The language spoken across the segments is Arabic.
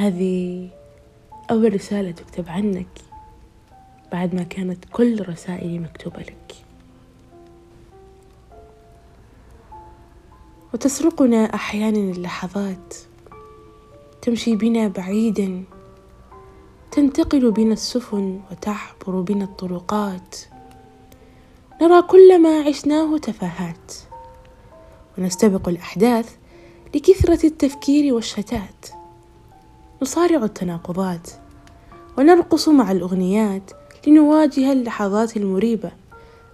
هذه أول رسالة تكتب عنك بعد ما كانت كل رسائلي مكتوبة لك. وتسرقنا أحيانا اللحظات تمشي بنا بعيدا تنتقل بنا السفن وتعبر بنا الطرقات. نرى كل ما عشناه تفاهات ونستبق الأحداث لكثرة التفكير والشتات. نصارع التناقضات. ونرقص مع الأغنيات لنواجه اللحظات المريبة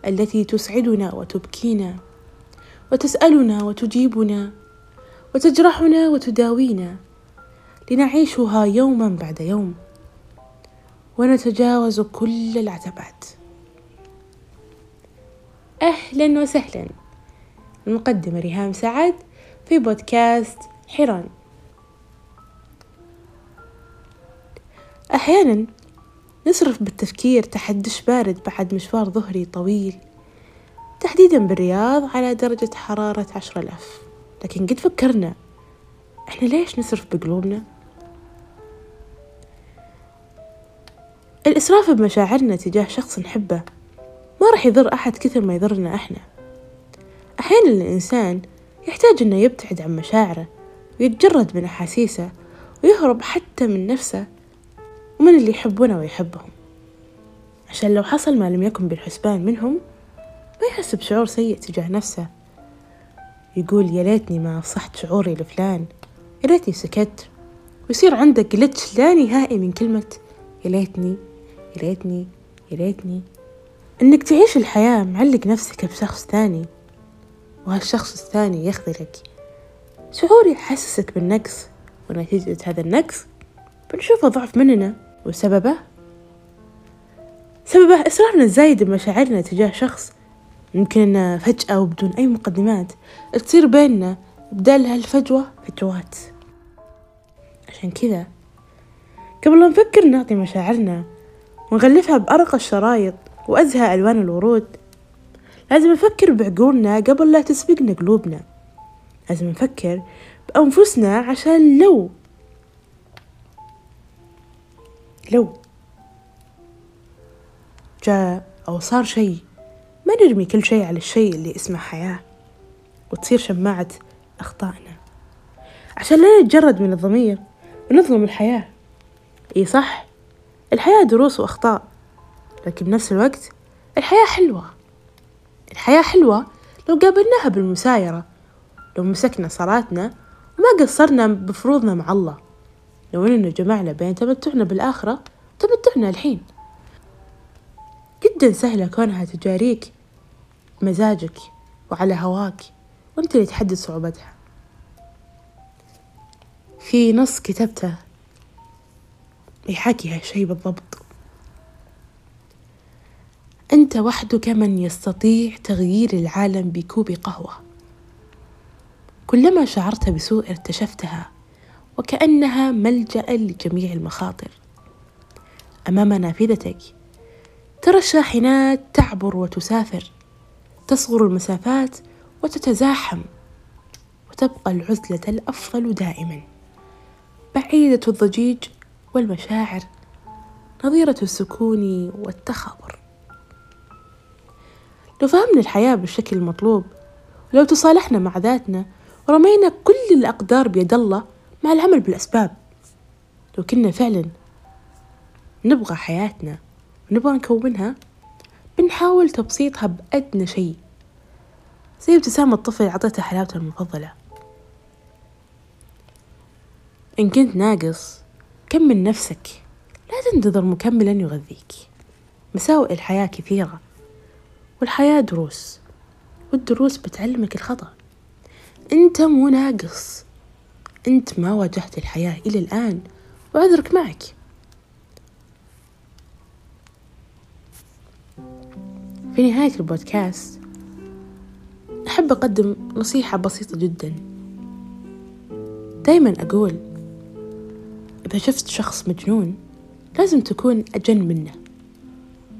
التي تسعدنا وتبكينا وتسألنا وتجيبنا وتجرحنا وتداوينا لنعيشها يوما بعد يوم. ونتجاوز كل العتبات. أهلا وسهلا. المقدمة ريهام سعد في بودكاست حيران. أحيانا نصرف بالتفكير تحت دش بارد بعد مشوار ظهري طويل تحديدا بالرياض على درجة حرارة عشرة ألاف لكن قد فكرنا إحنا ليش نصرف بقلوبنا؟ الإسراف بمشاعرنا تجاه شخص نحبه ما راح يضر أحد كثر ما يضرنا إحنا أحيانا الإنسان يحتاج إنه يبتعد عن مشاعره ويتجرد من أحاسيسه ويهرب حتى من نفسه ومن اللي يحبونه ويحبهم. عشان لو حصل ما لم يكن بالحسبان منهم ما يحس بشعور سيء تجاه نفسه. يقول يا ليتني ما أفصحت شعوري لفلان. يا ليتني سكت. ويصير عندك جلتش لا نهائي من كلمة يا ليتني يا ليتني يا ليتني. إنك تعيش الحياة معلق نفسك بشخص ثاني وهالشخص الثاني يخذلك. شعور يحسسك بالنقص ونتيجة هذا النقص بنشوفه ضعف مننا. وسببه؟ سببه إصرارنا الزايد بمشاعرنا تجاه شخص ممكن إن فجأة وبدون أي مقدمات تصير بيننا بدال هالفجوة فجوات. عشان كذا قبل لا نفكر نعطي مشاعرنا ونغلفها بأرقى الشرايط وأزهى ألوان الورود لازم نفكر بعقولنا قبل لا تسبقنا قلوبنا. لازم نفكر بأنفسنا عشان لو لو جاء أو صار شيء ما نرمي كل شيء على الشيء اللي اسمه حياة وتصير شماعة أخطائنا. عشان لا نتجرد من الضمير ونظلم الحياة. إي صح الحياة دروس وأخطاء لكن بنفس الوقت الحياة حلوة. الحياة حلوة لو قابلناها بالمسايرة لو مسكنا صلاتنا وما قصرنا بفروضنا مع الله. لو إننا جمعنا بين تمتعنا بالآخرة وتمتعنا الحين. جدا سهلة كونها تجاريك مزاجك وعلى هواك وأنت اللي تحدد صعوبتها. في نص كتبته يحكي هالشي بالضبط. أنت وحدك من يستطيع تغيير العالم بكوب قهوة. كلما شعرت بسوء ارتشفتها وكأنها ملجأ لجميع المخاطر. أمام نافذتك ترى الشاحنات تعبر وتسافر تصغر المسافات وتتزاحم وتبقى العزلة الأفضل دائما. بعيدة الضجيج والمشاعر نظيرة السكون والتخابر لو فهمنا الحياة بالشكل المطلوب ولو تصالحنا مع ذاتنا ورمينا كل الأقدار بيد الله مع العمل بالأسباب. لو كنا فعلا نبغى حياتنا ونبغى نكونها بنحاول تبسيطها بأدنى شيء زي ابتسامة الطفل عطيته حلاوته المفضلة. إن كنت ناقص كمل نفسك. لا تنتظر مكملا يغذيك. مساوئ الحياة كثيرة والحياة دروس والدروس بتعلمك الخطأ. أنت مو ناقص. أنت ما واجهت الحياة إلى الآن وعذرك معك. في نهاية البودكاست أحب أقدم نصيحة بسيطة جدا. دايما أقول إذا شفت شخص مجنون لازم تكون أجن منه.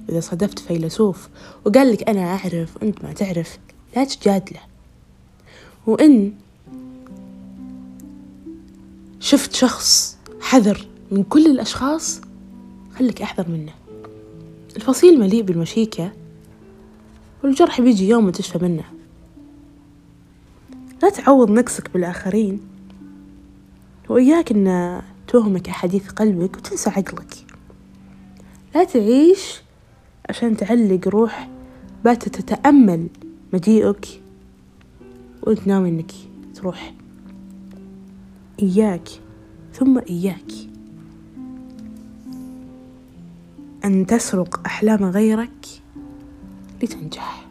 إذا صادفت فيلسوف وقال لك أنا أعرف وأنت ما تعرف لا تجادله. وإن شفت شخص حذر من كل الأشخاص؟ خليك أحذر منه. الفصيل مليء بالمشيكة والجرح بيجي يوم وتشفى منه. لا تعوض نقصك بالآخرين. وإياك أن توهمك أحاديث قلبك وتنسى عقلك. لا تعيش عشان تعلق روح باتت تتأمل مجيئك وانت ناوي إنك تروح. إياك ثم إياك. أن تسرق أحلام غيرك لتنجح.